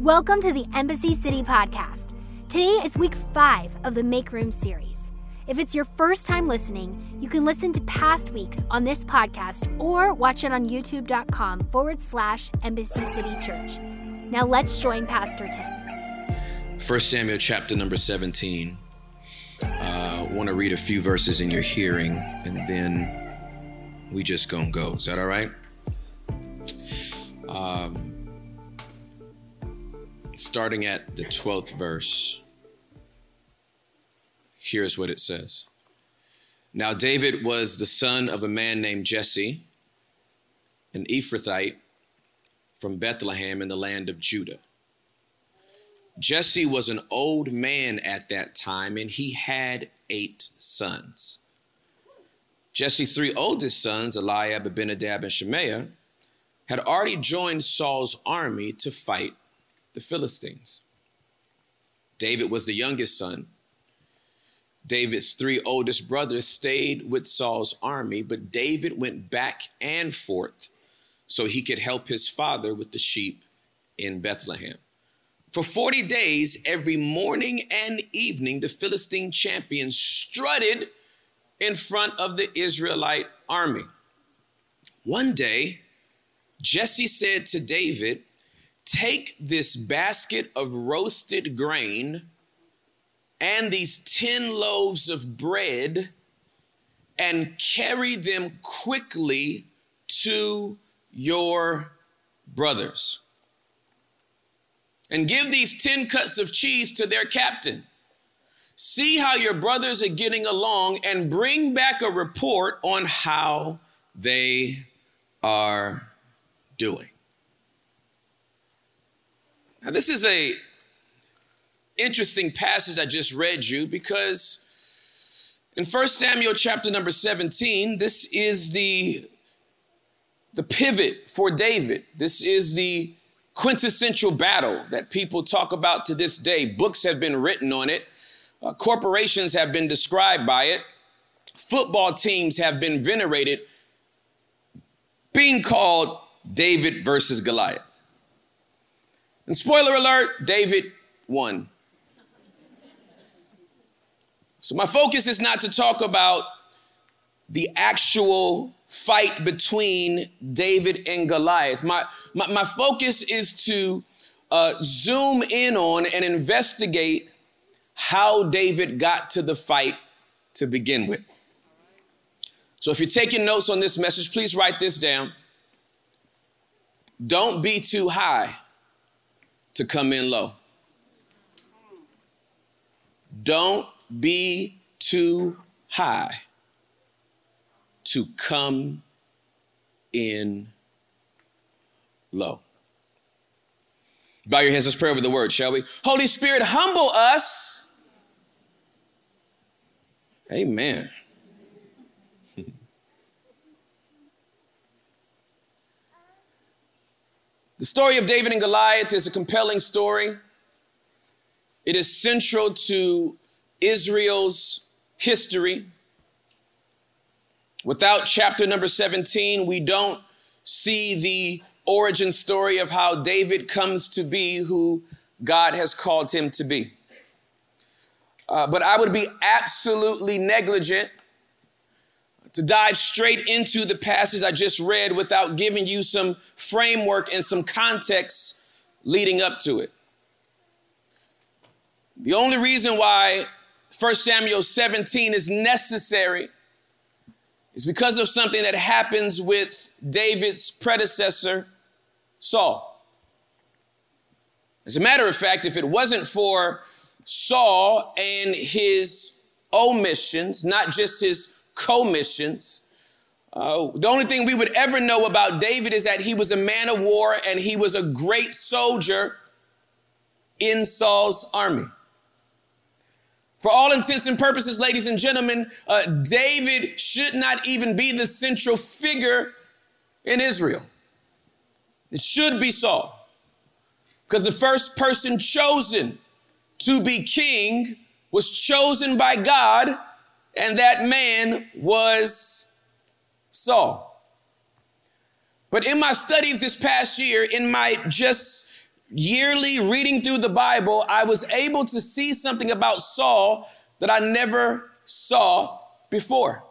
Welcome to the Embassy City Podcast. Today is week five of the Make Room series. If it's your first time listening, you can listen to past weeks on this podcast or watch it on youtube.com forward slash Embassy City Church. Now let's join Pastor Tim. 1 Samuel chapter number 17. I uh, want to read a few verses in your hearing and then we just gonna go. Is that all right? Um, starting at the 12th verse, here's what it says Now, David was the son of a man named Jesse, an Ephrathite from Bethlehem in the land of Judah. Jesse was an old man at that time, and he had eight sons. Jesse's three oldest sons, Eliab, Abinadab, and Shimea, had already joined Saul's army to fight the Philistines. David was the youngest son. David's three oldest brothers stayed with Saul's army, but David went back and forth so he could help his father with the sheep in Bethlehem. For 40 days, every morning and evening, the Philistine champions strutted in front of the Israelite army. One day, Jesse said to David, Take this basket of roasted grain and these 10 loaves of bread and carry them quickly to your brothers. And give these 10 cuts of cheese to their captain. See how your brothers are getting along and bring back a report on how they are doing. Now, this is a interesting passage I just read you because in 1 Samuel chapter number 17, this is the, the pivot for David. This is the quintessential battle that people talk about to this day. Books have been written on it, uh, corporations have been described by it, football teams have been venerated, being called David versus Goliath. And spoiler alert, David won. So my focus is not to talk about the actual fight between David and Goliath. My, my, my focus is to uh, zoom in on and investigate how David got to the fight to begin with. So if you're taking notes on this message, please write this down. Don't be too high to come in low. Don't be too high to come in low. Bow your heads, let's pray over the word, shall we? Holy Spirit, humble us. Amen. The story of David and Goliath is a compelling story. It is central to Israel's history. Without chapter number 17, we don't see the origin story of how David comes to be who God has called him to be. Uh, but I would be absolutely negligent to dive straight into the passage I just read without giving you some framework and some context leading up to it. The only reason why 1 Samuel 17 is necessary is because of something that happens with David's predecessor, Saul. As a matter of fact, if it wasn't for Saul and his omissions, not just his commissions. Uh, the only thing we would ever know about David is that he was a man of war and he was a great soldier in Saul's army. For all intents and purposes, ladies and gentlemen, uh, David should not even be the central figure in Israel. It should be Saul. Because the first person chosen to be king was chosen by God and that man was Saul. But in my studies this past year, in my just yearly reading through the Bible, I was able to see something about Saul that I never saw before.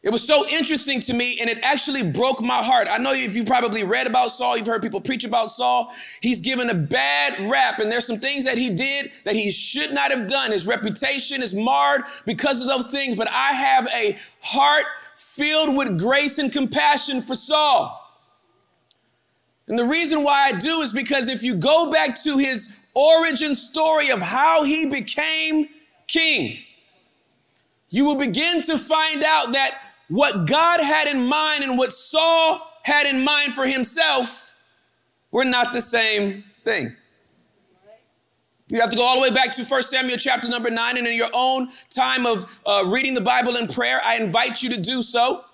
It was so interesting to me and it actually broke my heart. I know if you've probably read about Saul, you've heard people preach about Saul. He's given a bad rap and there's some things that he did that he should not have done. His reputation is marred because of those things, but I have a heart filled with grace and compassion for Saul. And the reason why I do is because if you go back to his origin story of how he became king, you will begin to find out that what God had in mind and what Saul had in mind for himself were not the same thing. You have to go all the way back to 1 Samuel chapter number 9, and in your own time of uh, reading the Bible and prayer, I invite you to do so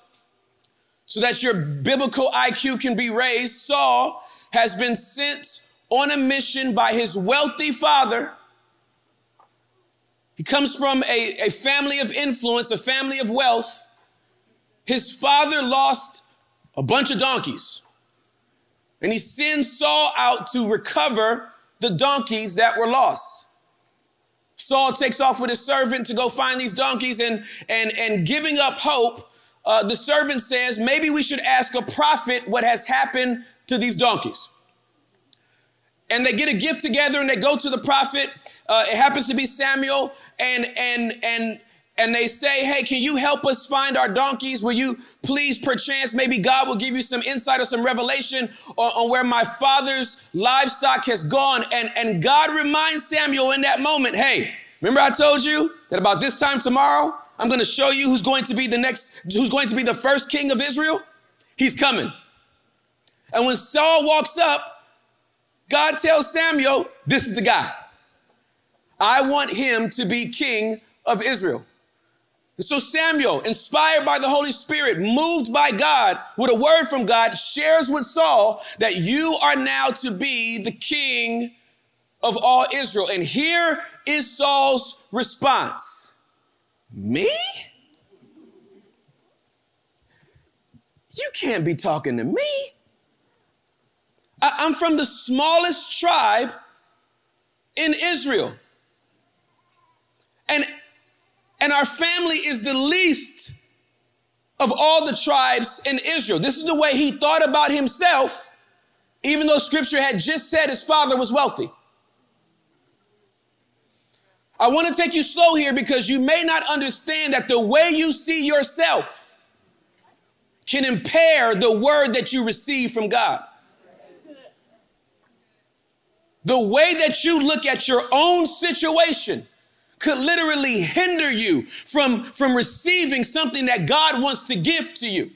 so that your biblical IQ can be raised. Saul has been sent on a mission by his wealthy father. He comes from a, a family of influence, a family of wealth. His father lost a bunch of donkeys, and he sends Saul out to recover the donkeys that were lost. Saul takes off with his servant to go find these donkeys, and, and, and giving up hope, uh, the servant says, Maybe we should ask a prophet what has happened to these donkeys. And they get a gift together and they go to the prophet. Uh, it happens to be Samuel, and and and and they say, Hey, can you help us find our donkeys? Will you please, perchance, maybe God will give you some insight or some revelation on, on, where my father's livestock has gone? And, and God reminds Samuel in that moment, Hey, remember I told you that about this time tomorrow, I'm going to show you who's going to be the next, who's going to be the first king of Israel? He's coming. And when Saul walks up, God tells Samuel, This is the guy. I want him to be king of Israel. And so Samuel, inspired by the Holy Spirit, moved by God with a word from God, shares with Saul that you are now to be the king of all Israel. And here is Saul's response Me? You can't be talking to me. I- am from the smallest tribe in Israel. And and our family is the least of all the tribes in Israel. This is the way he thought about himself, even though scripture had just said his father was wealthy. I want to take you slow here because you may not understand that the way you see yourself can impair the word that you receive from God. The way that you look at your own situation could literally hinder you from, from receiving something that God wants to give to you.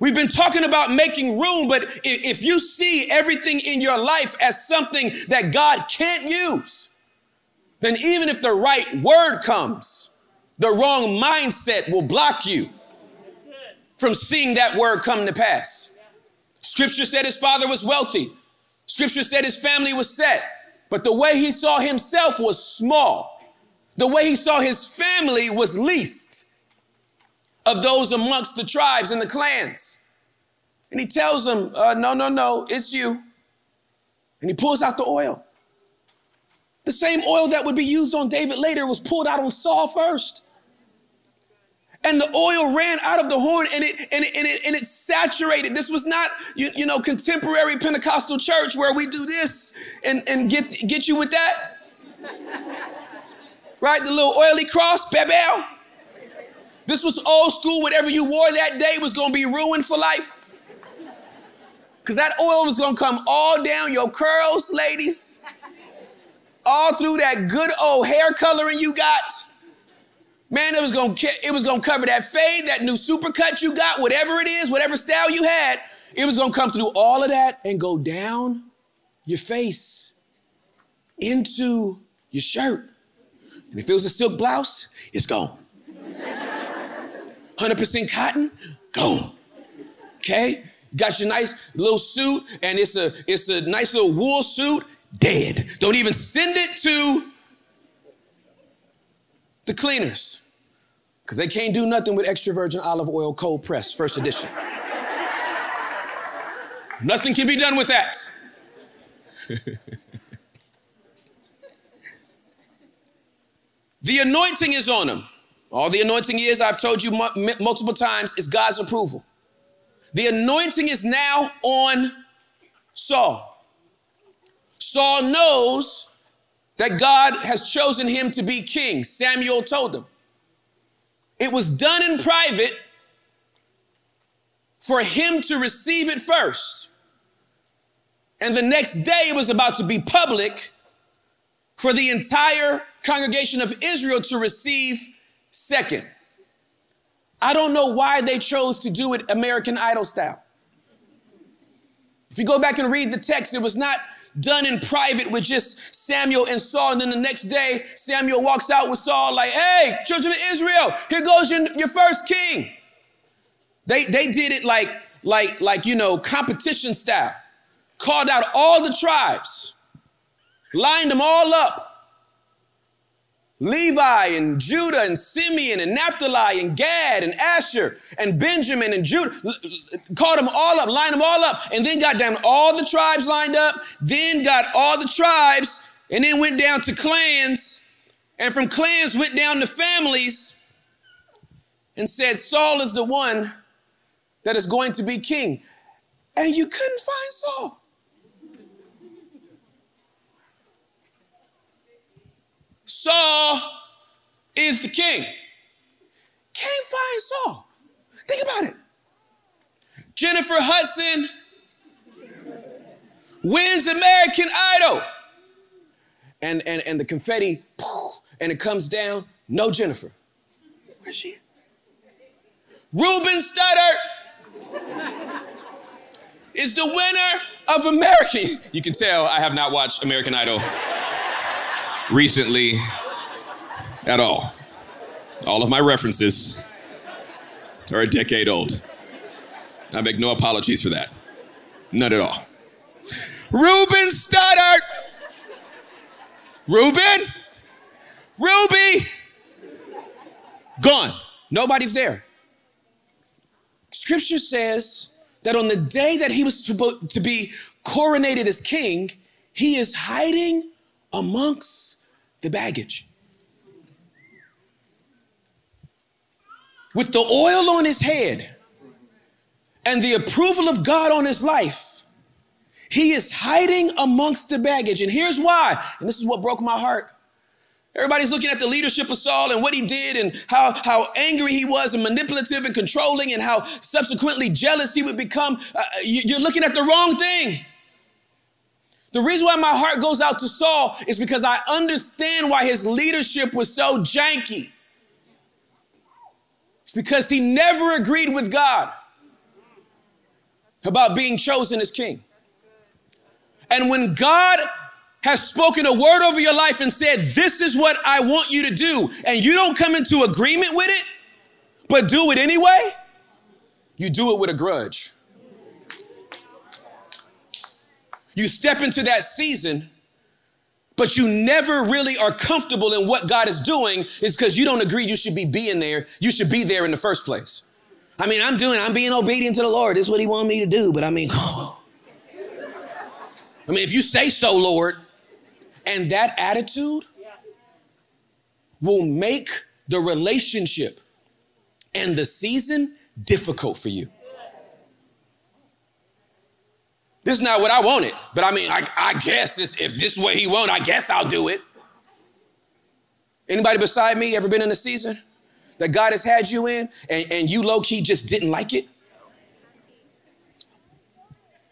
We've been talking about making room, but if you see everything in your life as something that God can't use, then even if the right word comes, the wrong mindset will block you from seeing that word come to pass. Scripture said his father was wealthy. Scripture said his family was set. But the way he saw himself was small. The way he saw his family was least of those amongst the tribes and the clans. And he tells them, uh, No, no, no, it's you. And he pulls out the oil. The same oil that would be used on David later was pulled out on Saul first and the oil ran out of the horn and it and it, and it, and it saturated. This was not you, you know contemporary Pentecostal church where we do this and, and get get you with that. right? The little oily cross, bebel. This was old school. Whatever you wore that day was gonna be ruined for life. Because that oil was gonna come all down your curls, ladies. All through that good old hair coloring you got Man, it was gonna it was gonna cover that fade, that new supercut you got, whatever it is, whatever style you had. It was gonna come through all of that and go down your face into your shirt. And if it was a silk blouse, it's gone. 100% cotton, gone. Okay? Got your nice little suit, and it's a it's a nice little wool suit, dead. Don't even send it to the cleaners because they can't do nothing with extra virgin olive oil cold press, first edition. nothing can be done with that. the anointing is on him. All the anointing is, I've told you multiple times, is God's approval. The anointing is now on Saul. Saul knows that God has chosen him to be king. Samuel told him. It was done in private for him to receive it first. And the next day it was about to be public for the entire congregation of Israel to receive second. I don't know why they chose to do it American Idol style. If you go back and read the text, it was not done in private with just Samuel and Saul. And then the next day, Samuel walks out with Saul, like, hey, children of Israel, here goes your, your first king. They, they did it like, like, like, you know, competition style. Called out all the tribes, lined them all up Levi and Judah and Simeon and Naphtali and Gad and Asher and Benjamin and Judah, called them all up, lined them all up, and then got down all the tribes lined up, then got all the tribes, and then went down to clans, and from clans went down to families and said, Saul is the one that is going to be king. And you couldn't find Saul. Saul is the king. Can't find Saul. Think about it. Jennifer Hudson wins American Idol. And, and, and the confetti, and it comes down, no Jennifer. Where's she? Ruben Studdard is the winner of American. You can tell I have not watched American Idol recently at all. All of my references are a decade old. I make no apologies for that. None at all. Ruben Studdard! Ruben! Ruby! Gone. Nobody's there. Scripture says that on the day that he was supposed to be coronated as king, he is hiding amongst the baggage. With the oil on his head and the approval of God on his life, he is hiding amongst the baggage. And here's why, and this is what broke my heart. Everybody's looking at the leadership of Saul and what he did and how, how angry he was and manipulative and controlling and how subsequently jealous he would become. Uh, you're looking at the wrong thing. The reason why my heart goes out to Saul is because I understand why his leadership was so janky. It's because he never agreed with God about being chosen as king. And when God has spoken a word over your life and said, This is what I want you to do, and you don't come into agreement with it, but do it anyway, you do it with a grudge. You step into that season, but you never really are comfortable in what God is doing is because you don't agree you should be being there. You should be there in the first place. I mean, I'm doing, I'm being obedient to the Lord. This is what He wanted me to do. But I mean, I mean, if you say so, Lord, and that attitude will make the relationship and the season difficult for you. This is not what I wanted, but I mean, I, I guess if this is what he want, I guess I'll do it. Anybody beside me ever been in a season that God has had you in and, and you low key just didn't like it?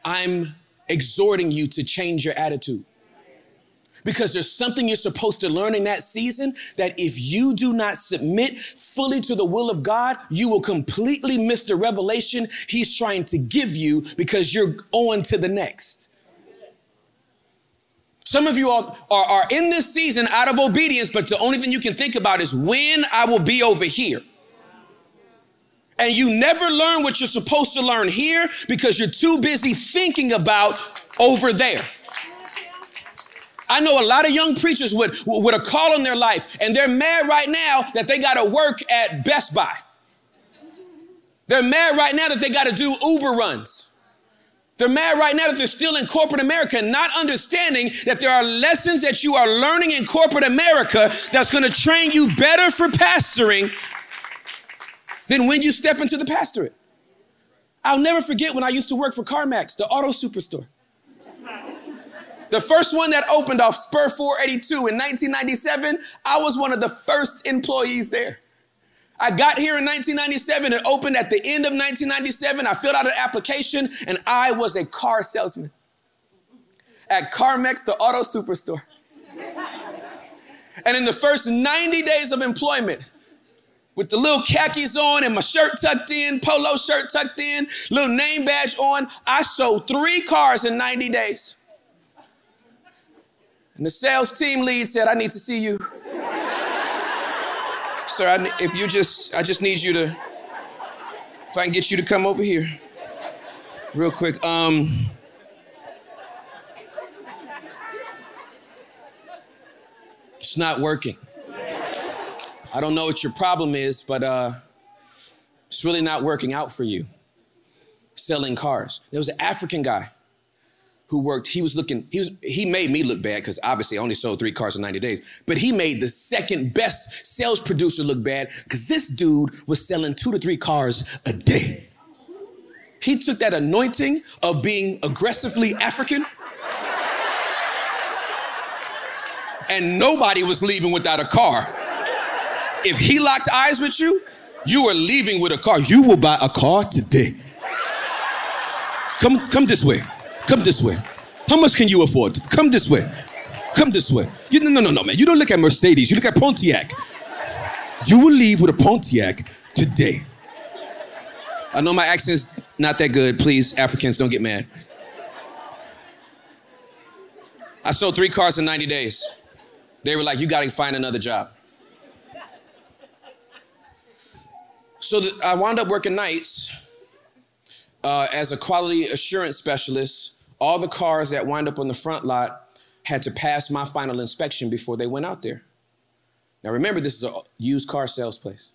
I'm exhorting you to change your attitude. Because there's something you're supposed to learn in that season that if you do not submit fully to the will of God, you will completely miss the revelation He's trying to give you because you're on to the next. Some of you are, are, are in this season out of obedience, but the only thing you can think about is when I will be over here. And you never learn what you're supposed to learn here because you're too busy thinking about over there. I know a lot of young preachers with, with a call in their life, and they're mad right now that they got to work at Best Buy. They're mad right now that they got to do Uber runs. They're mad right now that they're still in corporate America, not understanding that there are lessons that you are learning in corporate America that's going to train you better for pastoring than when you step into the pastorate. I'll never forget when I used to work for CarMax, the auto superstore. The first one that opened off Spur 482 in 1997, I was one of the first employees there. I got here in 1997. It opened at the end of 1997. I filled out an application and I was a car salesman at CarMax, the auto superstore. and in the first 90 days of employment, with the little khakis on and my shirt tucked in, polo shirt tucked in, little name badge on, I sold three cars in 90 days. And the sales team lead said, I need to see you. Sir, I, if you just, I just need you to, if I can get you to come over here real quick. Um, it's not working. I don't know what your problem is, but uh, it's really not working out for you selling cars. There was an African guy who worked, he was looking, he was he made me look bad because obviously I only sold three cars in 90 days. But he made the second best sales producer look bad because this dude was selling two to three cars a day. He took that anointing of being aggressively African. And nobody was leaving without a car. If he locked eyes with you, you are leaving with a car. You will buy a car today. Come, come this way. Come this way. How much can you afford? Come this way. Come this way. You, no, no, no, man. You don't look at Mercedes. You look at Pontiac. You will leave with a Pontiac today. I know my accent's not that good. Please, Africans, don't get mad. I sold three cars in 90 days. They were like, you got to find another job. So th- I wound up working nights uh, as a quality assurance specialist, all the cars that wind up on the front lot had to pass my final inspection before they went out there. Now remember, this is a used car sales place,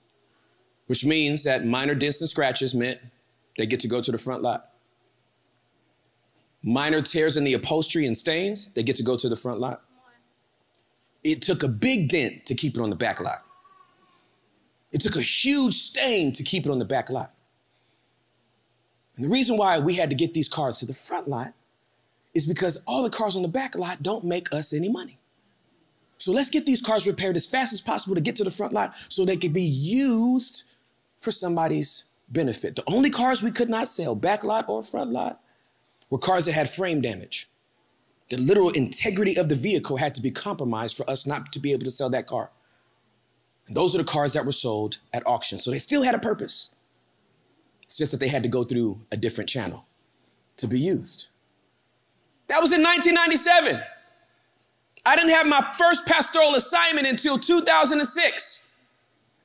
which means that minor dents and scratches meant they get to go to the front lot. Minor tears in the upholstery and stains, they get to go to the front lot. It took a big dent to keep it on the back lot. It took a huge stain to keep it on the back lot. And the reason why we had to get these cars to the front lot is because all the cars on the back lot don't make us any money. So let's get these cars repaired as fast as possible to get to the front lot so they could be used for somebody's benefit. The only cars we could not sell, back lot or front lot, were cars that had frame damage. The literal integrity of the vehicle had to be compromised for us not to be able to sell that car. And those are the cars that were sold at auction. So they still had a purpose. It's just that they had to go through a different channel to be used. That was in 1997. I didn't have my first pastoral assignment until 2006.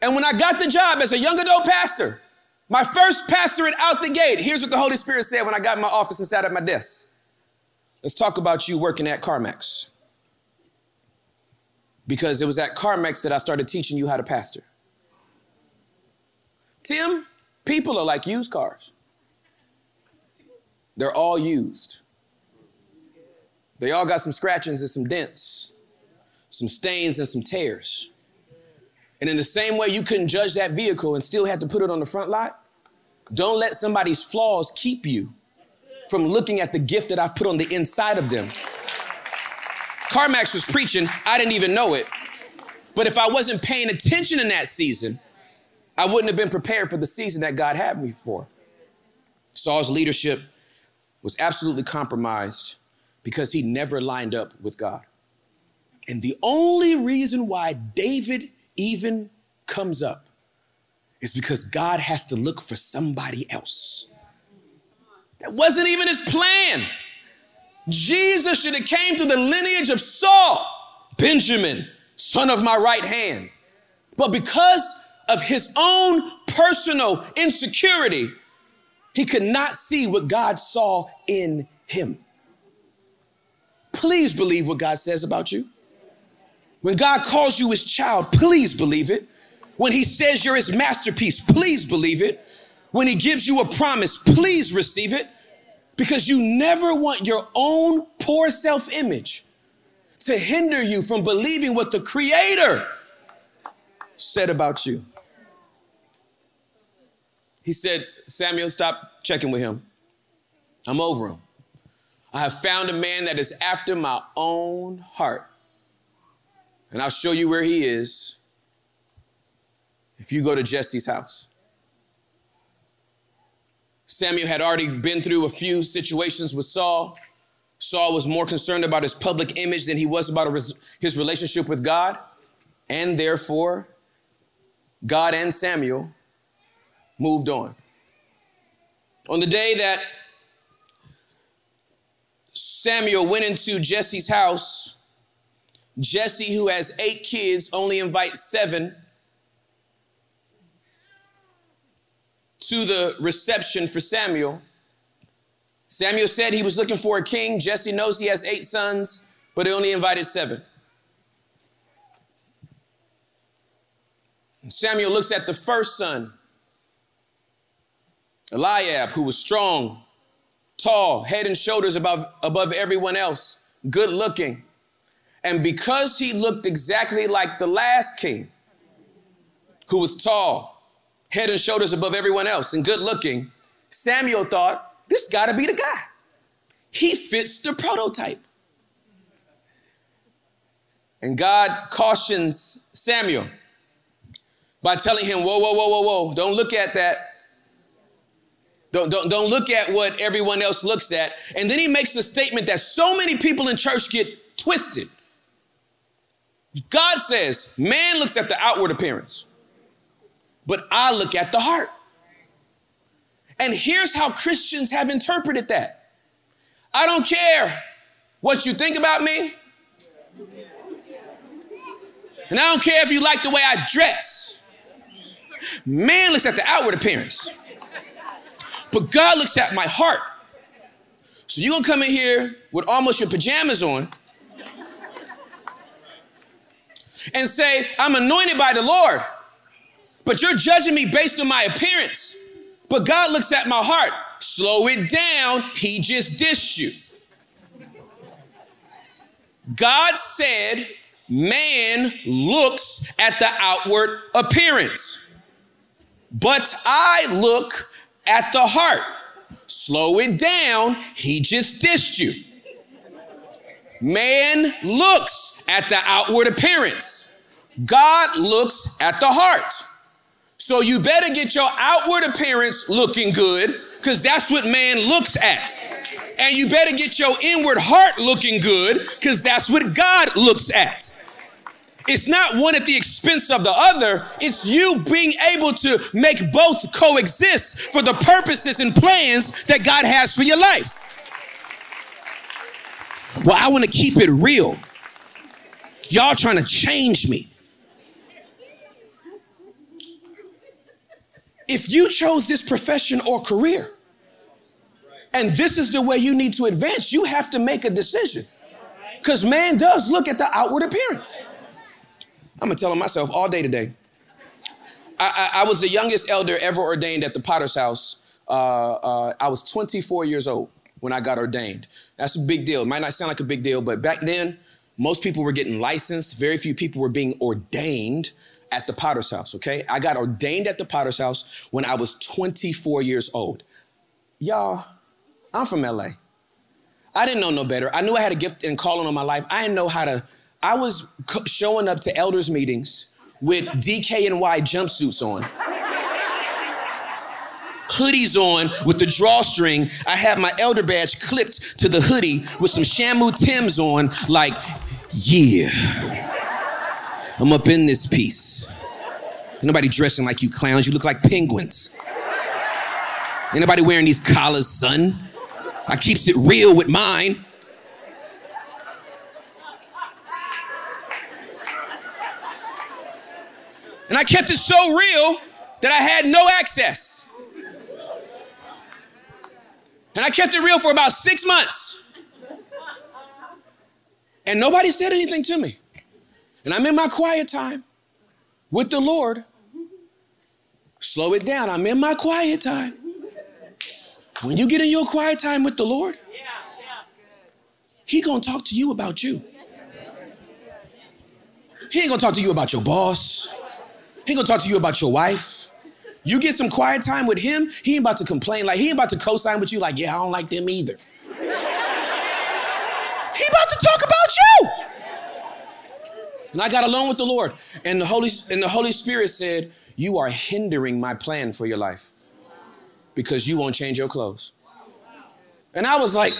And when I got the job as a young adult pastor, my first pastorate out the gate, here's what the Holy Spirit said when I got in my office and sat at my desk. Let's talk about you working at CarMax. Because it was at CarMax that I started teaching you how to pastor. Tim, People are like used cars. They're all used. They all got some scratchings and some dents, some stains and some tears. And in the same way you couldn't judge that vehicle and still had to put it on the front lot, don't let somebody's flaws keep you from looking at the gift that I've put on the inside of them. CarMax was preaching, I didn't even know it. But if I wasn't paying attention in that season, I wouldn't have been prepared for the season that God had me for. Saul's leadership was absolutely compromised because he never lined up with God. And the only reason why David even comes up is because God has to look for somebody else. That wasn't even his plan. Jesus should have came through the lineage of Saul, Benjamin, son of my right hand. But because of his own personal insecurity, he could not see what God saw in him. Please believe what God says about you. When God calls you his child, please believe it. When he says you're his masterpiece, please believe it. When he gives you a promise, please receive it. Because you never want your own poor self image to hinder you from believing what the Creator said about you. He said, Samuel, stop checking with him. I'm over him. I have found a man that is after my own heart. And I'll show you where he is if you go to Jesse's house. Samuel had already been through a few situations with Saul. Saul was more concerned about his public image than he was about his relationship with God. And therefore, God and Samuel moved on. On the day that Samuel went into Jesse's house, Jesse, who has eight kids, only invites seven to the reception for Samuel. Samuel said he was looking for a king. Jesse knows he has eight sons, but he only invited seven. Samuel looks at the first son, Eliab, who was strong, tall, head and shoulders above, above everyone else, good looking. And because he looked exactly like the last king, who was tall, head and shoulders above everyone else, and good looking, Samuel thought, this gotta be the guy. He fits the prototype. And God cautions Samuel by telling him, whoa, whoa, whoa, whoa, whoa, don't look at that. Don't, don't, don't look at what everyone else looks at. And then he makes a statement that so many people in church get twisted. God says, man looks at the outward appearance, but I look at the heart. And here's how Christians have interpreted that I don't care what you think about me, and I don't care if you like the way I dress. Man looks at the outward appearance, but God looks at my heart. So you're gonna come in here with almost your pajamas on and say, I'm anointed by the Lord, but you're judging me based on my appearance. But God looks at my heart. Slow it down. He just dissed you. God said, man looks at the outward appearance, but I look at the heart. Slow it down. He just dissed you. Man looks at the outward appearance. God looks at the heart. So you better get your outward appearance looking good because that's what man looks at. And you better get your inward heart looking good because that's what God looks at. It's not one at the expense of the other. It's you being able to make both coexist for the purposes and plans that God has for your life. Well, I want to keep it real. Y'all trying to change me. If you chose this profession or career, and this is the way you need to advance, you have to make a decision. Because man does look at the outward appearance. I'm gonna tell myself all day today. I, I, I, was the youngest elder ever ordained at the Potter's House. Uh, uh, I was 24 years old when I got ordained. That's a big deal. It might not sound like a big deal, but back then, most people were getting licensed. Very few people were being ordained at the Potter's house, okay? I got ordained at the Potter's house when I was 24 years old. Y'all, I'm from LA. I didn't know no better. I knew I had a gift and calling on my life. I didn't know how to, I was showing up to elders meetings with DKNY jumpsuits on. Hoodies on with the drawstring. I had my elder badge clipped to the hoodie with some Shamu Tims on, like, yeah. I'm up in this piece. Ain't nobody dressing like you clowns. You look like penguins. Ain't nobody wearing these collars, son. I keeps it real with mine. And I kept it so real that I had no access. And I kept it real for about six months. And nobody said anything to me and I'm in my quiet time with the Lord, slow it down. I'm in my quiet time. When you get in your quiet time with the Lord, He gonna talk to you about you. He ain't gonna talk to you about your boss. He gonna talk to you about your wife. You get some quiet time with him, he ain't about to complain. Like he ain't about to co-sign with you, like, yeah, I don't like them either. he about to talk about you. And I got alone with the Lord. And the Holy, and the Holy Spirit said, You are hindering my plan for your life because you won't change your clothes. And I was like,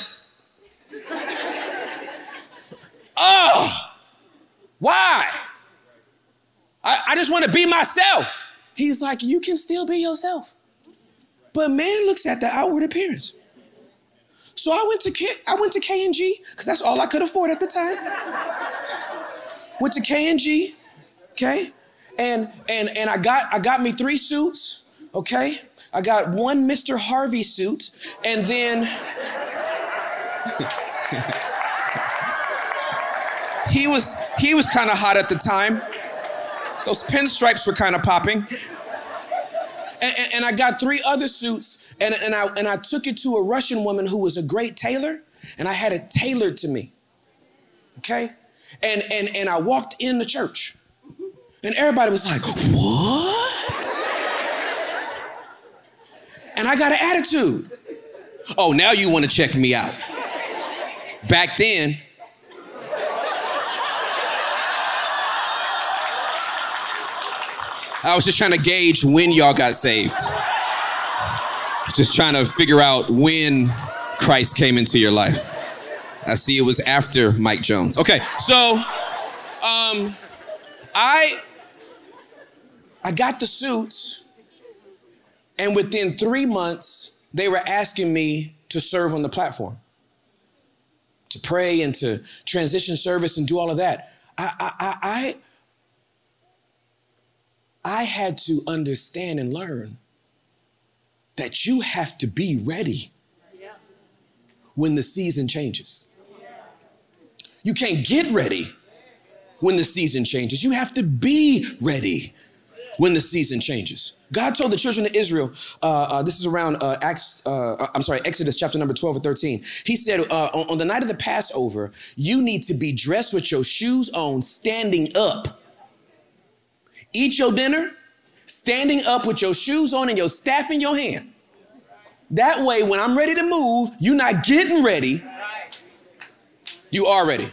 Oh, why? I, I just want to be myself. He's like, You can still be yourself. But man looks at the outward appearance. So I went to K, I went to K and G because that's all I could afford at the time. went to K and G, okay, and and and I got I got me three suits, okay. I got one Mr. Harvey suit, and then he was he was kind of hot at the time. Those pinstripes were kind of popping. And, and, and, I got three other suits, and, and, I, and I took it to a Russian woman who was a great tailor, and I had it tailored to me. Okay? And, and, and I walked in the church, and everybody was like, What? And I got an attitude. Oh, now you want to check me out. Back then, I was just trying to gauge when y'all got saved. Just trying to figure out when Christ came into your life. I see it was after Mike Jones. Okay, so um, I I got the suits, and within three months, they were asking me to serve on the platform, to pray and to transition service and do all of that. I I I I had to understand and learn that you have to be ready when the season changes. You can't get ready when the season changes. You have to be ready when the season changes. God told the children of Israel, uh, uh, this is around uh, Acts, uh, I'm sorry, Exodus chapter number 12 or 13. He said, uh, on, on the night of the Passover, you need to be dressed with your shoes on, standing up eat your dinner standing up with your shoes on and your staff in your hand. That way, when I'm ready to move, you're not getting ready, you are ready.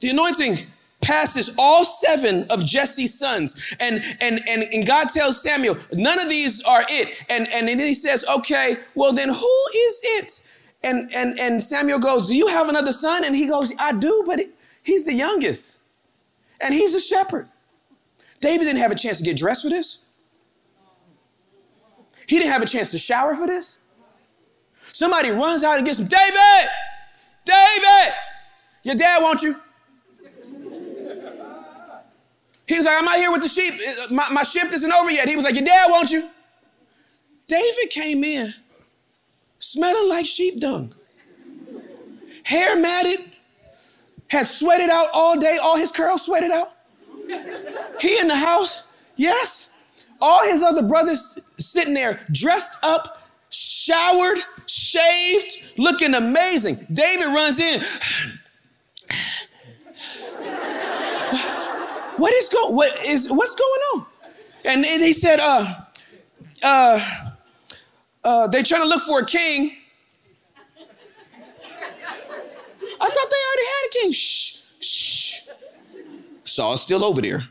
The anointing passes all seven of Jesse's sons. And, and, and, and God tells Samuel, none of these are it. And, and and then he says, okay, well then who is it? And, and, and Samuel goes, do you have another son? And he goes, I do, but he's the youngest. And he's a shepherd. David didn't have a chance to get dressed for this. He didn't have a chance to shower for this. Somebody runs out and gets him, David! David! Your dad wants you. He was like, I'm out here with the sheep. My, my shift isn't over yet. He was like, Your dad wants you. David came in smelling like sheep dung, hair matted, had sweated out all day, all his curls sweated out. He in the house, yes. All his other brothers sitting there dressed up, showered, shaved, looking amazing. David runs in. what is going what is what's going on? And he said, uh, uh, uh, they trying to look for a king. I thought they already had a king. Shh, shh. Saul's still over there.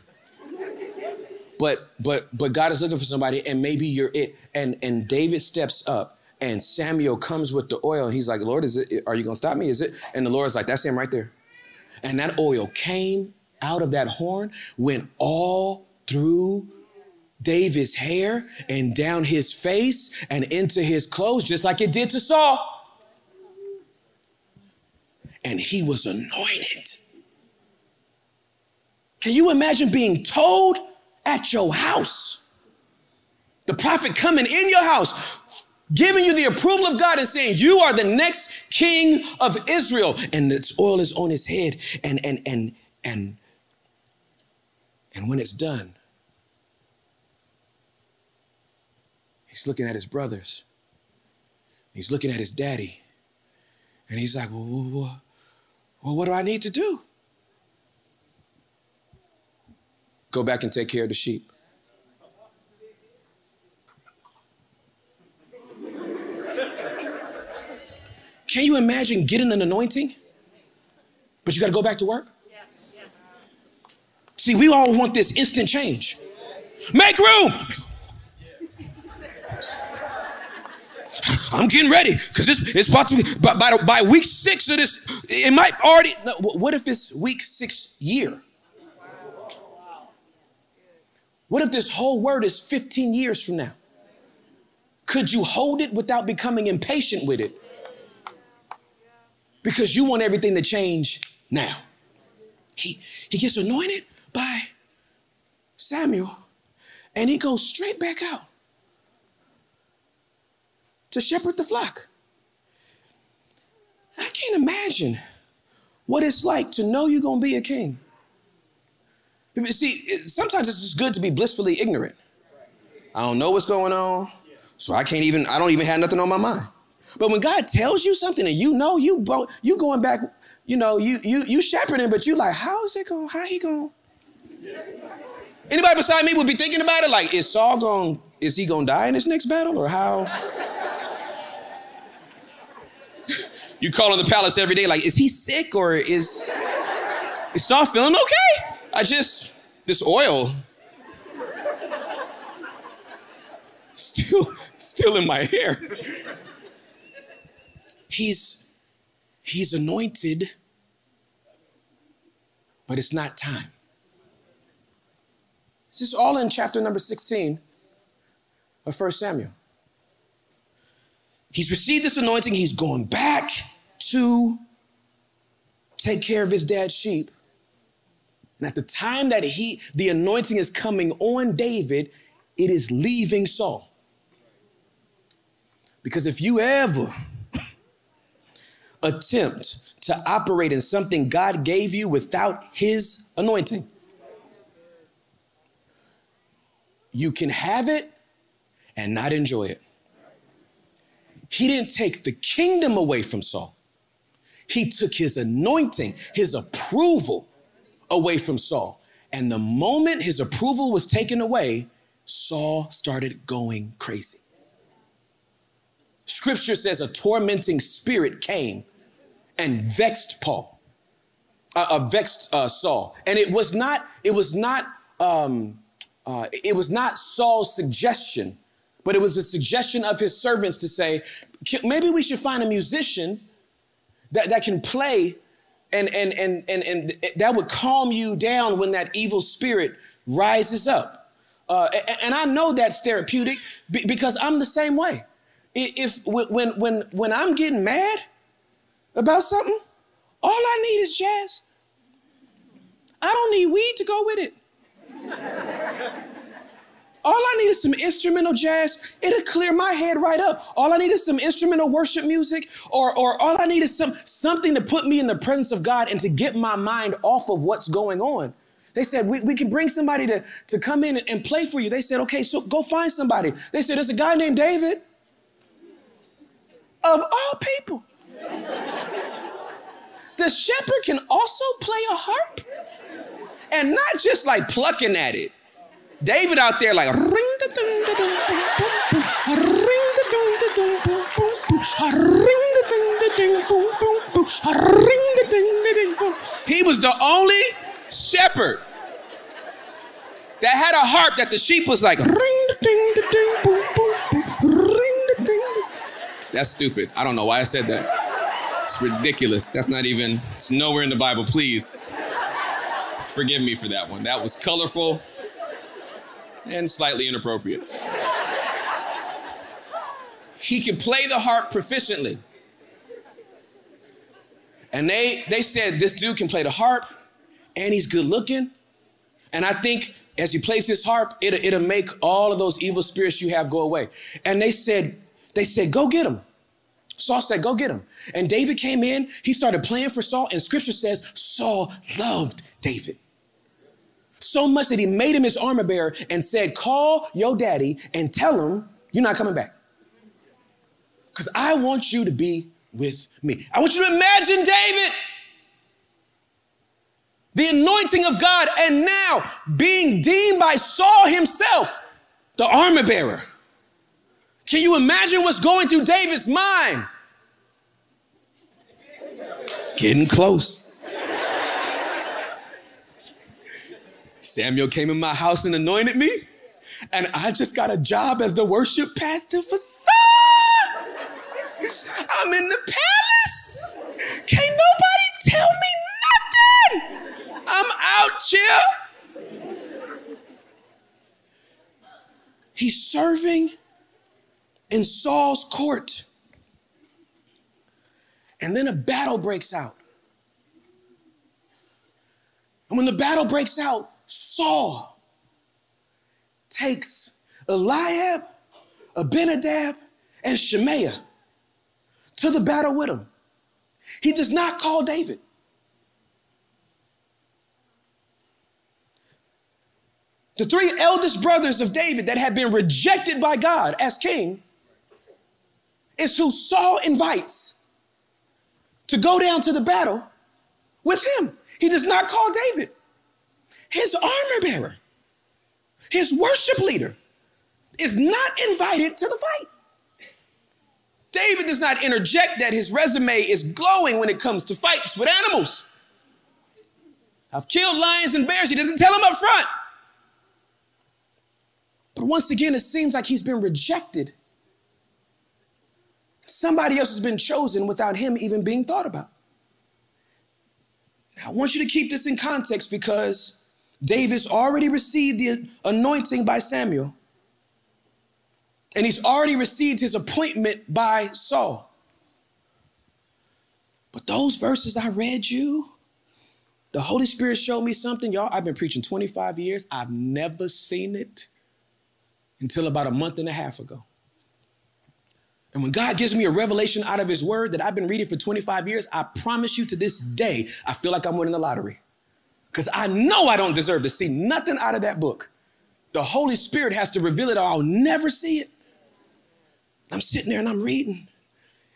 But but but God is looking for somebody, and maybe you're it. And and David steps up, and Samuel comes with the oil. He's like, Lord, is it? Are you gonna stop me? Is it? And the Lord's like, That's him right there. And that oil came out of that horn, went all through David's hair and down his face and into his clothes, just like it did to Saul and he was anointed. Can you imagine being told at your house? The prophet coming in your house, giving you the approval of God and saying, You are the next king of Israel. And its oil is on his head. And and and and and when it's done, he's looking at his brothers. He's looking at his daddy. And he's like, well, well, what do I need to do? Go back and take care of the sheep. Can you imagine getting an anointing, but you got to go back to work? See, we all want this instant change. Make room. I'm getting ready because it's, it's about to be by, by, by week six of this. It might already. No, what if it's week six year? What if this whole word is 15 years from now? Could you hold it without becoming impatient with it? Because you want everything to change now. He, he gets anointed by Samuel and he goes straight back out to shepherd the flock. I can't imagine what it's like to know you're going to be a king. See, sometimes it's just good to be blissfully ignorant. I don't know what's going on, so I can't even, I don't even have nothing on my mind. But when God tells you something and you know you you going back, you know, you you you shepherding, but you like, how is it going? How he going? Anybody beside me would be thinking about it like, is Saul going, is he going to die in this next battle or how? You call in the palace every day like, is he sick or is, is Saul feeling okay? I just, this oil still, still in my hair. He's, he's anointed, but it's not time. This is all in chapter number 16 of 1 Samuel. He's received this anointing. He's going back to take care of his dad's sheep. And at the time that he, the anointing is coming on David, it is leaving Saul. Because if you ever attempt to operate in something God gave you without his anointing, you can have it and not enjoy it. He didn't take the kingdom away from Saul. He took his anointing, his approval away from Saul. And the moment his approval was taken away, Saul started going crazy. Scripture says a tormenting spirit came and vexed Paul, uh, uh, vexed uh, Saul. And it was not, it was not um, uh, it was not Saul's suggestion, but it was a suggestion of his servants to say, maybe we should find a musician that, that can play and, and, and, and, and that would calm you down when that evil spirit rises up. Uh, and I know that's therapeutic because I'm the same way. If when, when, when I'm getting mad about something, all I need is jazz. I don't need weed to go with it. All I need is some instrumental jazz. It'll clear my head right up. All I need is some instrumental worship music, or, or all I need is some something to put me in the presence of God and to get my mind off of what's going on. They said, we, we can bring somebody to, to come in and, and play for you. They said, okay, so go find somebody. They said, there's a guy named David. Of all people. the shepherd can also play a harp and not just like plucking at it. David out there like ring the ding the ding boom boom ring the ding the ding boom boom boom ring the ding the ding boom boom boom ring the ding the ding boom. He was the only shepherd that had a harp that the sheep was like ring the ding the ding boom boom boom ring the ding. That's stupid. I don't know why I said that. It's ridiculous. That's not even. It's nowhere in the Bible. Please. Forgive me for that one. That was colorful and slightly inappropriate. he could play the harp proficiently. And they, they said this dude can play the harp and he's good looking. And I think as he plays this harp, it'll, it'll make all of those evil spirits you have go away. And they said, they said, go get him. Saul said, go get him. And David came in, he started playing for Saul, and scripture says Saul loved David. So much that he made him his armor bearer and said, Call your daddy and tell him you're not coming back. because I want you to be with me. I want you to imagine David, the anointing of God, and now being deemed by Saul himself, the armor bearer. Can you imagine what's going through David's mind? Getting close. Samuel came in my house and anointed me, and I just got a job as the worship pastor for Saul. I'm in the palace. Can't nobody tell me nothing. I'm out here. He's serving in Saul's court. And then a battle breaks out. And when the battle breaks out, Saul takes Eliab, Abinadab, and Shimea to the battle with him. He does not call David. The three eldest brothers of David that had been rejected by God as king is who Saul invites to go down to the battle with him. He does not call David. His armor bearer, his worship leader, is not invited to the fight. David does not interject that his resume is glowing when it comes to fights with animals. I've killed lions and bears. He doesn't tell him up front. But once again, it seems like he's been rejected. Somebody else has been chosen without him even being thought about. Now, I want you to keep this in context because David's already received the anointing by Samuel. And he's already received his appointment by Saul. But those verses I read you, the Holy Spirit showed me something. Y'all, I've been preaching 25 years. I've never seen it until about a month and a half ago. And when God gives me a revelation out of his word that I've been reading for 25 years, I promise you to this day, I feel like I'm winning the lottery. Because I know I don't deserve to see nothing out of that book. The Holy Spirit has to reveal it or I'll never see it. I'm sitting there and I'm reading.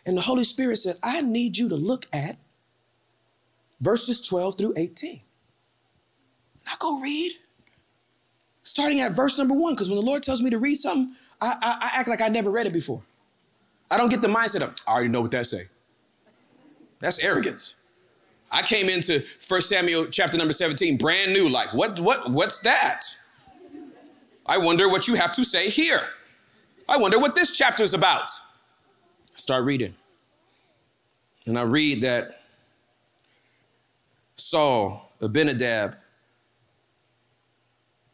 And the Holy Spirit said, I need you to look at verses 12 through 18. And I go read, starting at verse number one, because when the Lord tells me to read something, I, I, I, act like I never read it before. I don't get the mindset of, I already know what that say. That's arrogance. I came into 1 Samuel chapter number 17 brand new, like, what, what, what's that? I wonder what you have to say here. I wonder what this chapter is about. I start reading. And I read that Saul, Abinadab,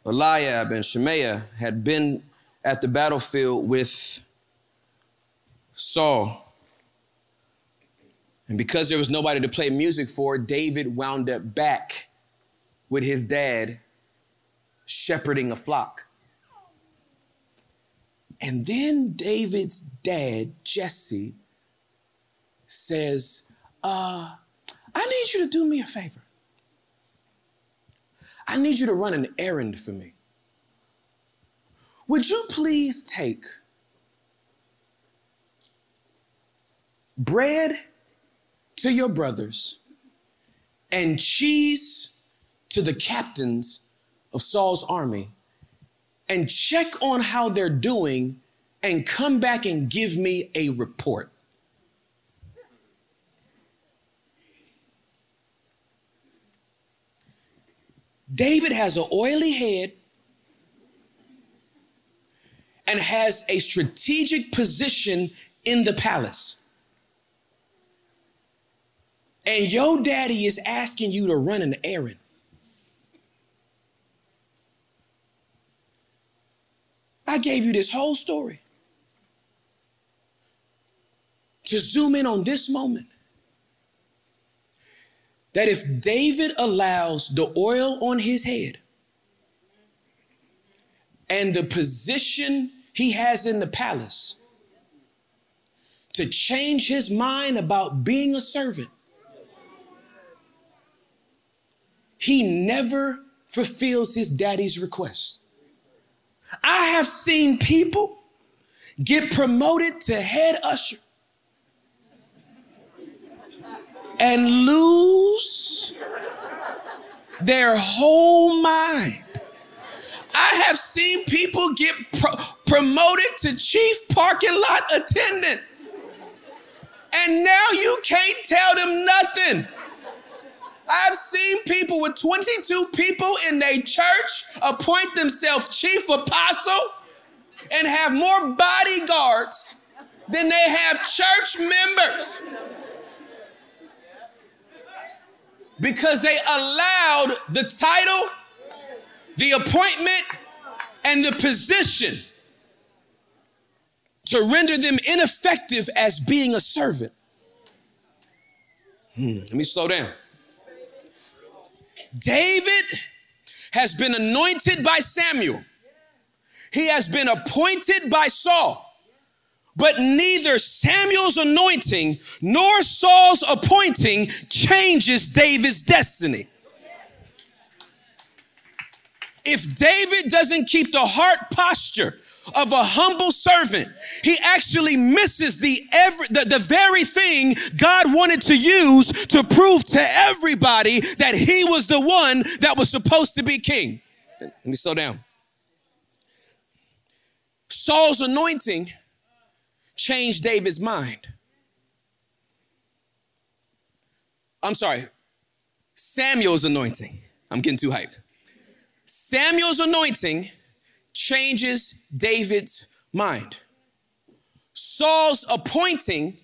Eliab, and Shimea had been at the battlefield with Saul. And because there was nobody to play music for, David wound up back with his dad shepherding a flock. And then David's dad, Jesse, says, uh, I need you to do me a favor. I need you to run an errand for me. Would you please take bread to your brothers and cheese to the captains of Saul's army and check on how they're doing and come back and give me a report. David has an oily head and has a strategic position in the palace. And your daddy is asking you to run an errand. I gave you this whole story to zoom in on this moment. That if David allows the oil on his head and the position he has in the palace to change his mind about being a servant, He never fulfills his daddy's request. I have seen people get promoted to head usher and lose their whole mind. I have seen people get pro- promoted to chief parking lot attendant. And now you can't tell them nothing. I've seen people with 22 people in their church appoint themselves chief apostle and have more bodyguards than they have church members. Because they allowed the title, the appointment, and the position to render them ineffective as being a servant. Hmm, let me slow down. David has been anointed by Samuel. He has been appointed by Saul. But neither Samuel's anointing nor Saul's appointing changes David's destiny. If David doesn't keep the heart posture of a humble servant, he actually misses the, every, the, the very thing God wanted to use to prove to everybody that he was the one that was supposed to be king. Let me slow down. Saul's anointing changed David's mind. I'm sorry, Samuel's anointing. I'm getting too hyped. Samuel's anointing changes David's mind. Saul's appointing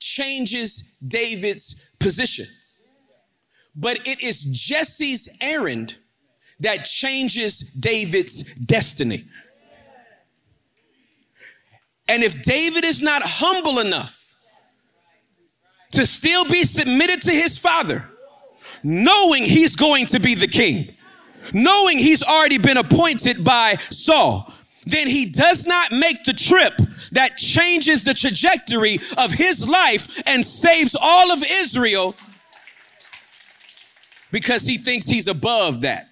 changes David's position. But it is Jesse's errand that changes David's destiny. And if David is not humble enough to still be submitted to his father, knowing he's going to be the king, knowing he's already been appointed by Saul, then he does not make the trip that changes the trajectory of his life and saves all of Israel because he thinks he's above that.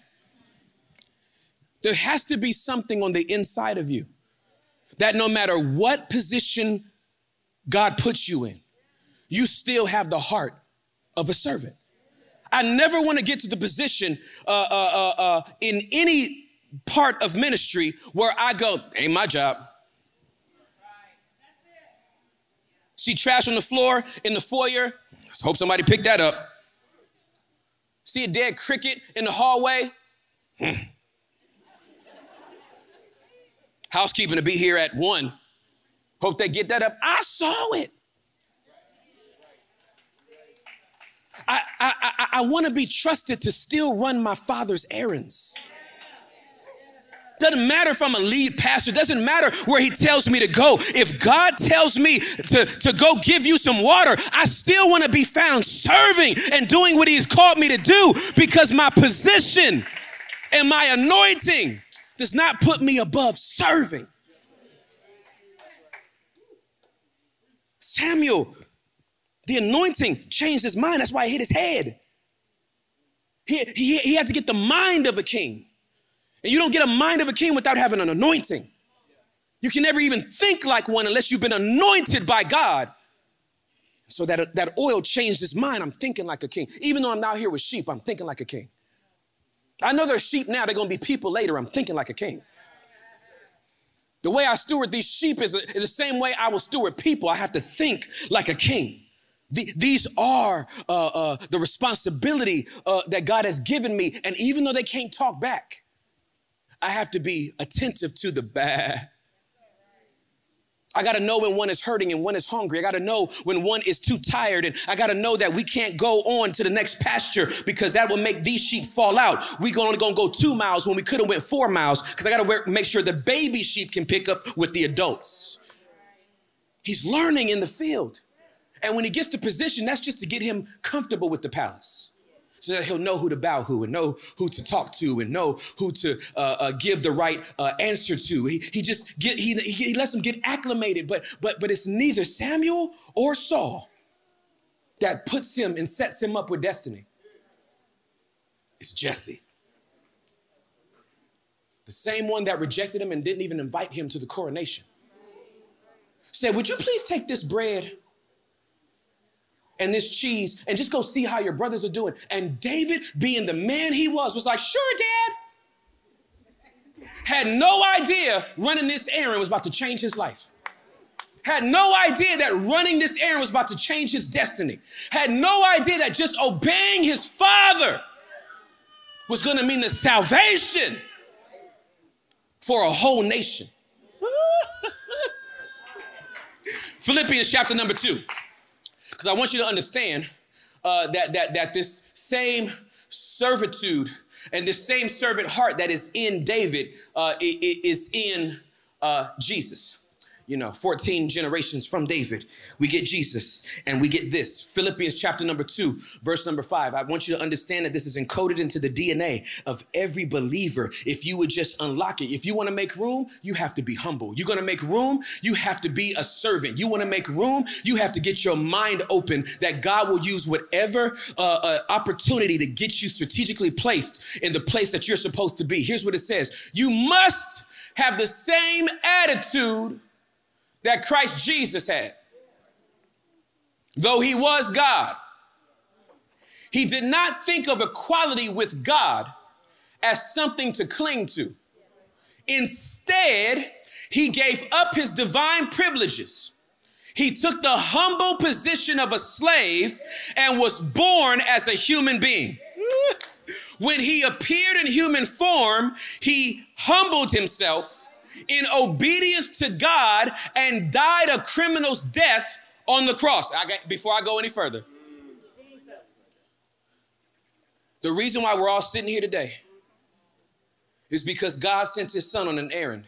There has to be something on the inside of you that no matter what position God puts you in, you still have the heart of a servant. I never want to get to the position uh, uh, uh, uh, in any part of ministry where I go, ain't my job. See trash on the floor in the foyer? Let's hope somebody picked that up. See a dead cricket in the hallway? Hmm. Housekeeping to be here at one. Hope they get that up. I saw it. I, I, I, want to be trusted to still run my father's errands. Doesn't matter if I'm a lead pastor, doesn't matter where he tells me to go. If God tells me to, to go give you some water, I still want to be found serving and doing what he's called me to do because my position and my anointing does not put me above serving. Samuel the anointing changed his mind. That's why he hit his head. He, he, he had to get the mind of a king. And you don't get a mind of a king without having an anointing. You can never even think like one unless you've been anointed by God. So that, that oil changed his mind. I'm thinking like a king. Even though I'm out here with sheep, I'm thinking like a king. I know there's sheep now, they're gonna be people later. I'm thinking like a king. The way I steward these sheep is, is the same way I will steward people. I have to think like a king. The, these are uh, uh, the responsibility uh, that God has given me. And even though they can't talk back, I have to be attentive to the bad. I got to know when one is hurting and one is hungry. I got to know when one is too tired. And I got to know that we can't go on to the next pasture because that will make these sheep fall out. We only to go two miles when we could have went four miles because I got to make sure the baby sheep can pick up with the adults. He's learning in the field. And when he gets to position, that's just to get him comfortable with the palace. So that he'll know who to bow who and know who to talk to and know who to uh, uh, give the right uh, answer to. He, he just get he, he lets him get acclimated, but but but it's neither Samuel or Saul that puts him and sets him up with destiny. It's Jesse. The same one that rejected him and didn't even invite him to the coronation. Said, Would you please take this bread and this cheese and just go see how your brothers are doing. And David, being the man he was, was like, Sure, dad. Had no idea running this errand was about to change his life. Had no idea that running this errand was about to change his destiny. Had no idea that just obeying his father was to mean the salvation for a whole nation. Philippians chapter number two, because I want you to understand uh, that, that, that this same servitude and this same servant heart that is in David uh, is in uh, Jesus you know, 14 generations from David, we get Jesus and we get this. Philippians chapter number two, verse number five. I want you to understand that this is encoded into the DNA of every believer. If you would just unlock it, if you want to make room, you have to be humble. You're going to make room, you have to be a servant. You want to make room, you have to get your mind open that God will use whatever uh, uh, opportunity to get you strategically placed in the place that you're supposed to be. Here's what it says You must have the same attitude that Christ Jesus had. Though he was God, he did not think of equality with God as something to cling to. Instead, he gave up his divine privileges. He took the humble position of a slave and was born as a human being. When he appeared in human form, he humbled himself in obedience to God and died a criminal's death on the cross. I got, before I go any further, the reason why we're all sitting here today is because God sent his son on an errand.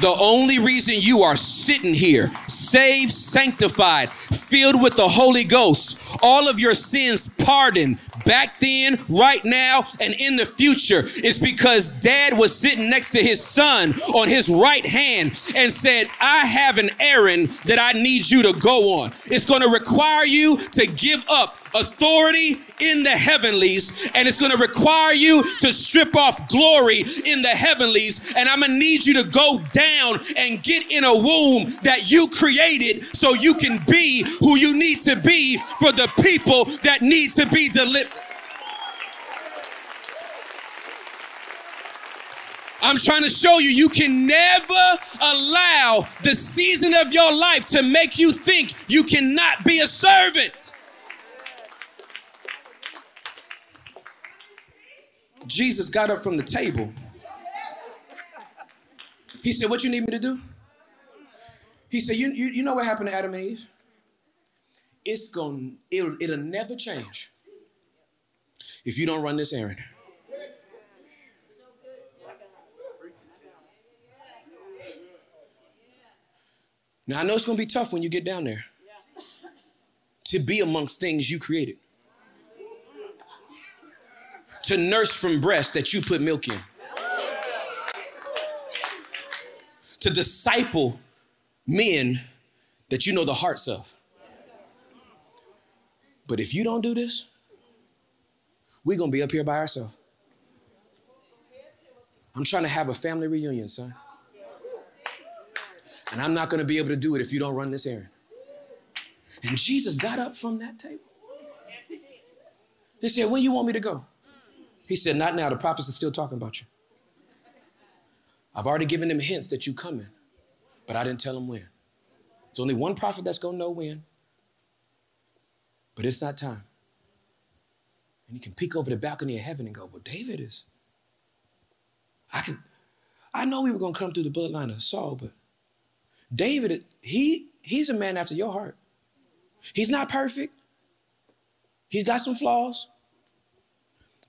The only reason you are sitting here, saved, sanctified, filled with the Holy Ghost, all of your sins pardoned back then, right now, and in the future is because dad was sitting next to his son on his right hand and said, I have an errand that I need you to go on. It's going to require you to give up authority in the heavenlies, and it's to require you to strip off glory in the heavenlies. And I'm to need you to go down and get in a womb that you created so you can be who you need to be for the people that need to be delivered. I'm trying to show you, you can never allow the season of your life to make you think you cannot be a servant. Jesus got up from the table. He said, What you need me to do? He said, You, you, you know what happened to Adam and Eve? It's going it'll, it'll never change if you don't run this errand. Now I know it's gonna be tough when you get down there to be amongst things you created to nurse from breast that you put milk in, to disciple men that you know the hearts of. But if you don't do this, we're gonna be up here by ourselves. I'm trying to have a family reunion, son. And I'm not gonna be able to do it if you don't run this errand. And Jesus got up from that table. He said, When you want me to go? He said, Not now. The prophets are still talking about you. I've already given them hints that you coming, but I didn't tell them when. There's only one prophet that's going to know when, but it's not time. And you can peek over the balcony of heaven and go, Well, David is. I can. I know we were going to come through the bloodline of Saul, but David, he he's a man after your heart. He's not perfect. He's got some flaws.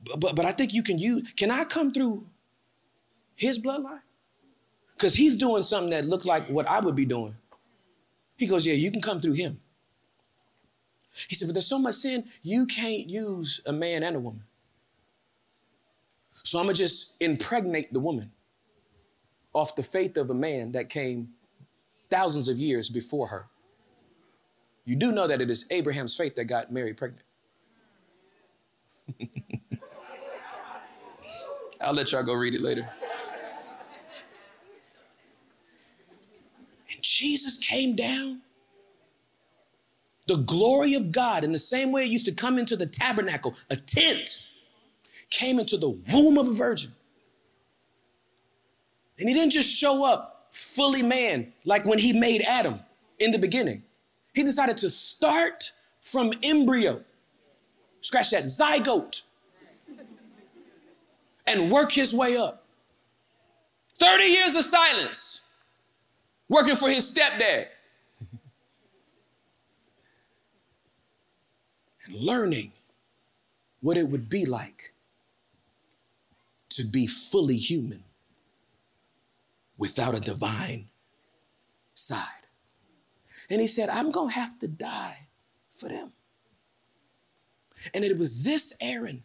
But, but I think you can use, can I come through his bloodline? Because he's doing something that looked like what I would be doing. He goes, Yeah, you can come through him. He said, But there's so much sin, you can't use a man and a woman. So I'm going to just impregnate the woman off the faith of a man that came thousands of years before her. You do know that it is Abraham's faith that got Mary pregnant. I'll let y'all go read it later. And Jesus came down, the glory of God, in the same way it used to come into the tabernacle, a tent, came into the womb of a virgin. And he didn't just show up fully man like when he made Adam in the beginning. He decided to start from embryo, scratch that zygote, and work his way up. 30 years of silence, working for his stepdad. and learning what it would be like to be fully human without a divine side. And he said, I'm going to have to die for them. And it was this Aaron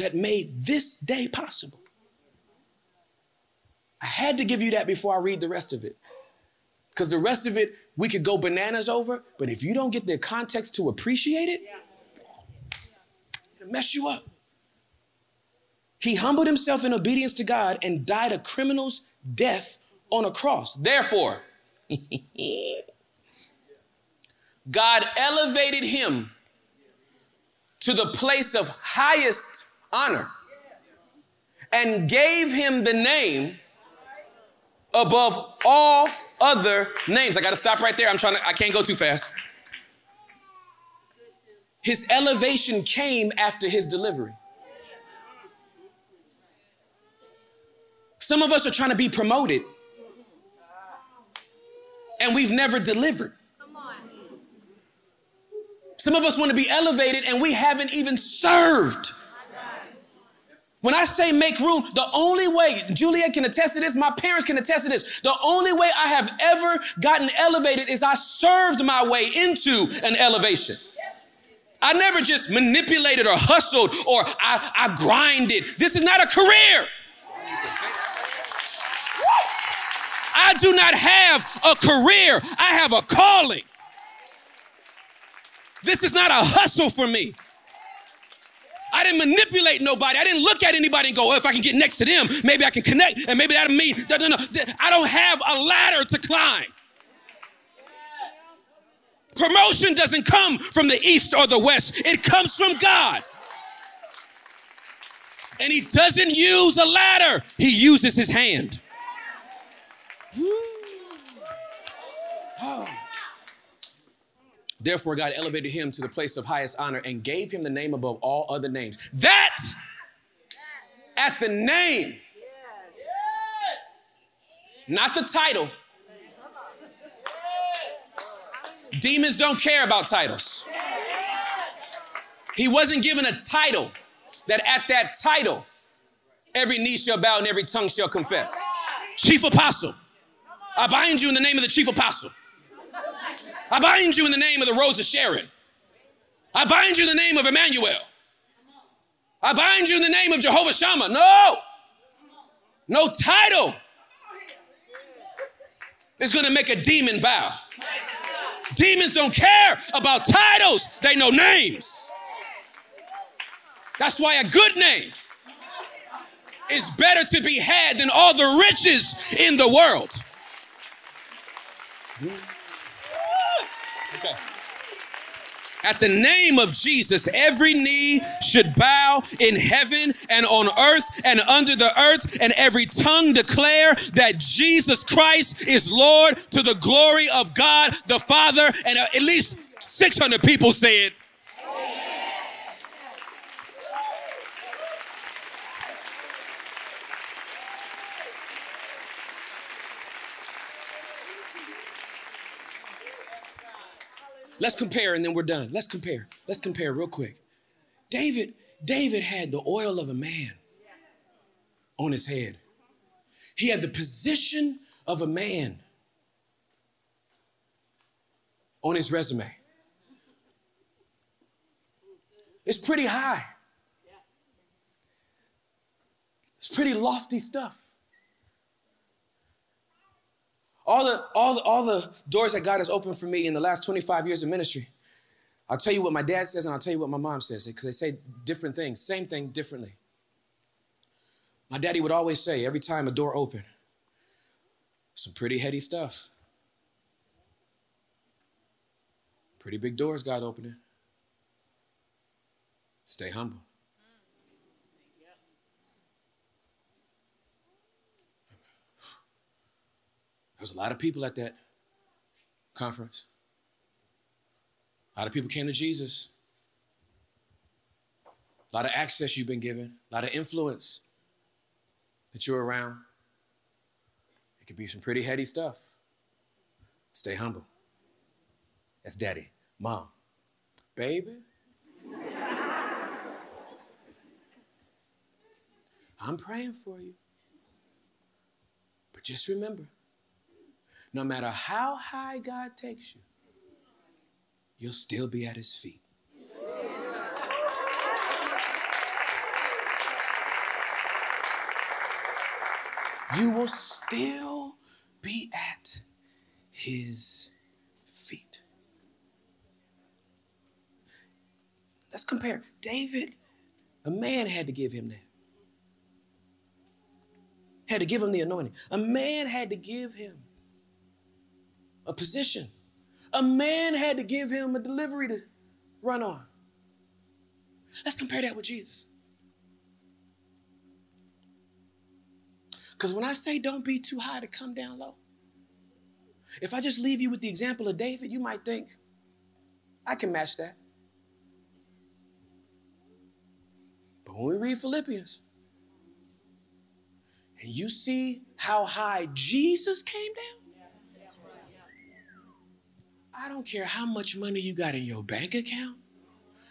that made this day possible. I had to give you that before I read the rest of it. Because the rest of it, we could go bananas over, but if you don't get the context to appreciate it, it'll mess you up. He humbled himself in obedience to God and died a criminal's death on a cross. Therefore, God elevated him to the place of highest honor and gave him the name above all other names. I got to stop right there. I'm trying to, I can't go too fast. His elevation came after his delivery. Some of us are trying to be promoted and we've never delivered. Some of us want to be elevated and we haven't even served. When I say make room, the only way, Juliet can attest to this, my parents can attest to this, the only way I have ever gotten elevated is I served my way into an elevation. I never just manipulated or hustled or I, I grinded. This is not a career. I do not have a career, I have a calling. This is not a hustle for me. I didn't manipulate nobody. I didn't look at anybody and go, oh, if I can get next to them, maybe I can connect, and maybe that'll mean. No, no, no. I don't have a ladder to climb. Promotion doesn't come from the east or the west, it comes from God. And He doesn't use a ladder, He uses His hand. Oh. Therefore, God elevated him to the place of highest honor and gave him the name above all other names. That at the name, not the title. Demons don't care about titles. He wasn't given a title that at that title, every knee shall bow and every tongue shall confess. Chief apostle. I bind you in the name of the chief apostle. I bind you in the name of the Rose of Sharon. I bind you in the name of Emmanuel. I bind you in the name of Jehovah Shammah. No. No title is going to make a demon bow. Demons don't care about titles, they know names. That's why a good name is better to be had than all the riches in the world. Okay. At the name of Jesus, every knee should bow in heaven and on earth and under the earth, and every tongue declare that Jesus Christ is Lord to the glory of God the Father. And uh, at least 600 people say Let's compare and then we're done. Let's compare. Let's compare real quick. David, David had the oil of a man on his head. He had the position of a man on his resume. It's pretty high. It's pretty lofty stuff all the, all the, all the doors that God has opened for me in the last 25 years of ministry, I'll tell you what my dad says and I'll tell you what my mom says because they say different things, same thing differently. My daddy would always say every time a door opened, some pretty heady stuff. Pretty big doors God opening. Stay humble. Was a lot of people at that conference. A lot of people came to Jesus. A lot of access you've been given, a lot of influence that you're around. It could be some pretty heady stuff. Stay humble. That's daddy, mom, baby. I'm praying for you. But just remember no matter how high God takes you, you'll still be at his feet. You will still be at his feet. Let's compare. David, a man had to give him that. Had to give him the anointing. A man had to give him a position. A man had to give him a delivery to run on. Let's compare that with Jesus. Because when I say don't be too high to come down low, if I just leave you with the example of David, you might think, I can match that. But when we read Philippians, and you see how high Jesus came down, I don't care how much money you got in your bank account.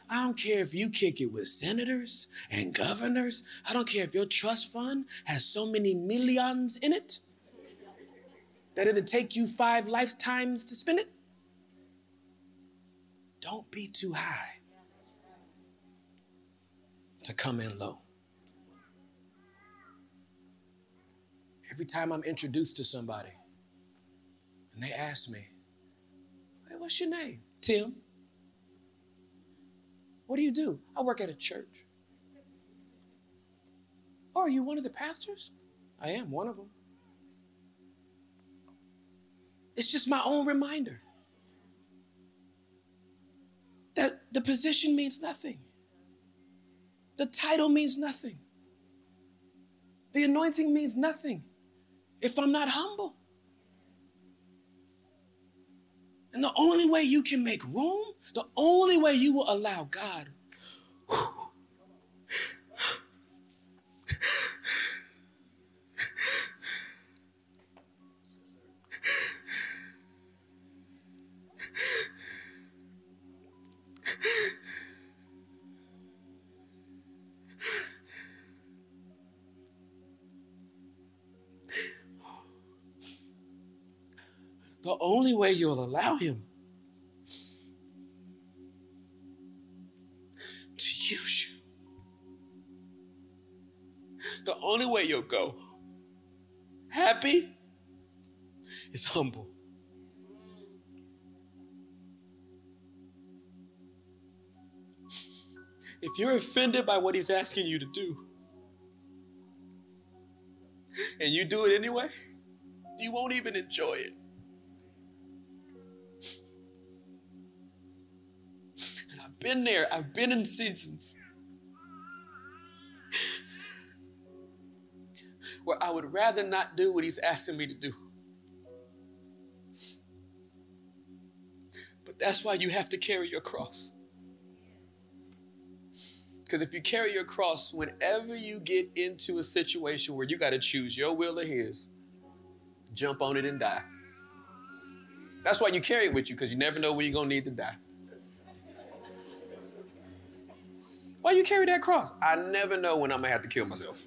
I don't care if you kick it with senators and governors. I don't care if your trust fund has so many millions in it that it'll take you five lifetimes to spend it. Don't be too high to come in low. Every time I'm introduced to somebody and they ask me, what's your name? Tim. What do you do? I work at a church. Oh, are you one of the pastors? I am one of them. It's just my own reminder that the position means nothing, the title means nothing, the anointing means nothing if I'm not humble. And the only way you can make room, the only way you will allow God only way you'll allow him to use you, the only way you'll go happy is humble. If you're offended by what he's asking you to do, and you do it anyway, you won't even enjoy it. I've been there, I've been in seasons where I would rather not do what he's asking me to do. But that's why you have to carry your cross. Because if you carry your cross, whenever you get into a situation where you got to choose your will or his, jump on it and die. That's why you carry it with you, because you never know when you're going to need to die. Why you carry that cross? I never know when I'm to have to kill myself.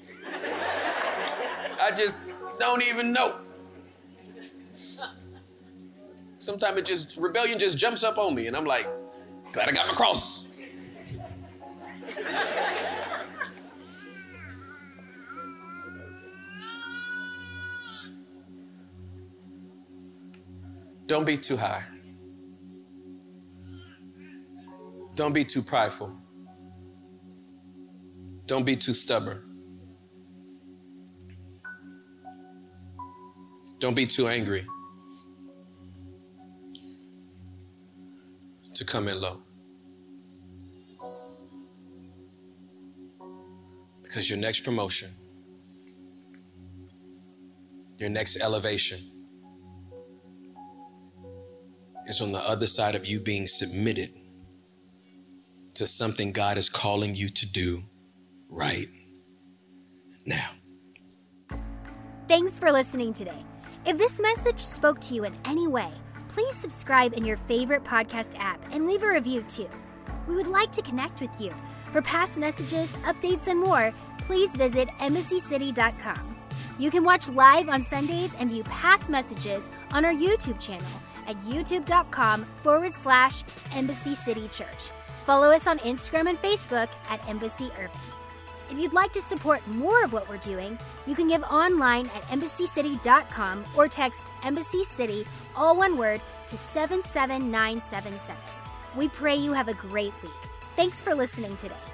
I just don't even know. Sometimes it just, rebellion just jumps up on me, and I'm like, glad I got my cross. Don't be too high. Don't be too prideful. Don't be too stubborn. Don't be too angry. to come in low. Because your next promotion, your next elevation is on the other side of you being submitted to something God is calling you to do right now. Thanks for listening today. If this message spoke to you in any way, please subscribe in your favorite podcast app and leave a review too. We would like to connect with you. For past messages, updates, and more, please visit embassycity.com. You can watch live on Sundays and view past messages on our YouTube channel at youtube.com forward slash Embassy City Church. Follow us on Instagram and Facebook at Embassy Irving. If you'd like to support more of what we're doing, you can give online at embassycity.com or text Embassy City, all one word, to 77977. We pray you have a great week. Thanks for listening today.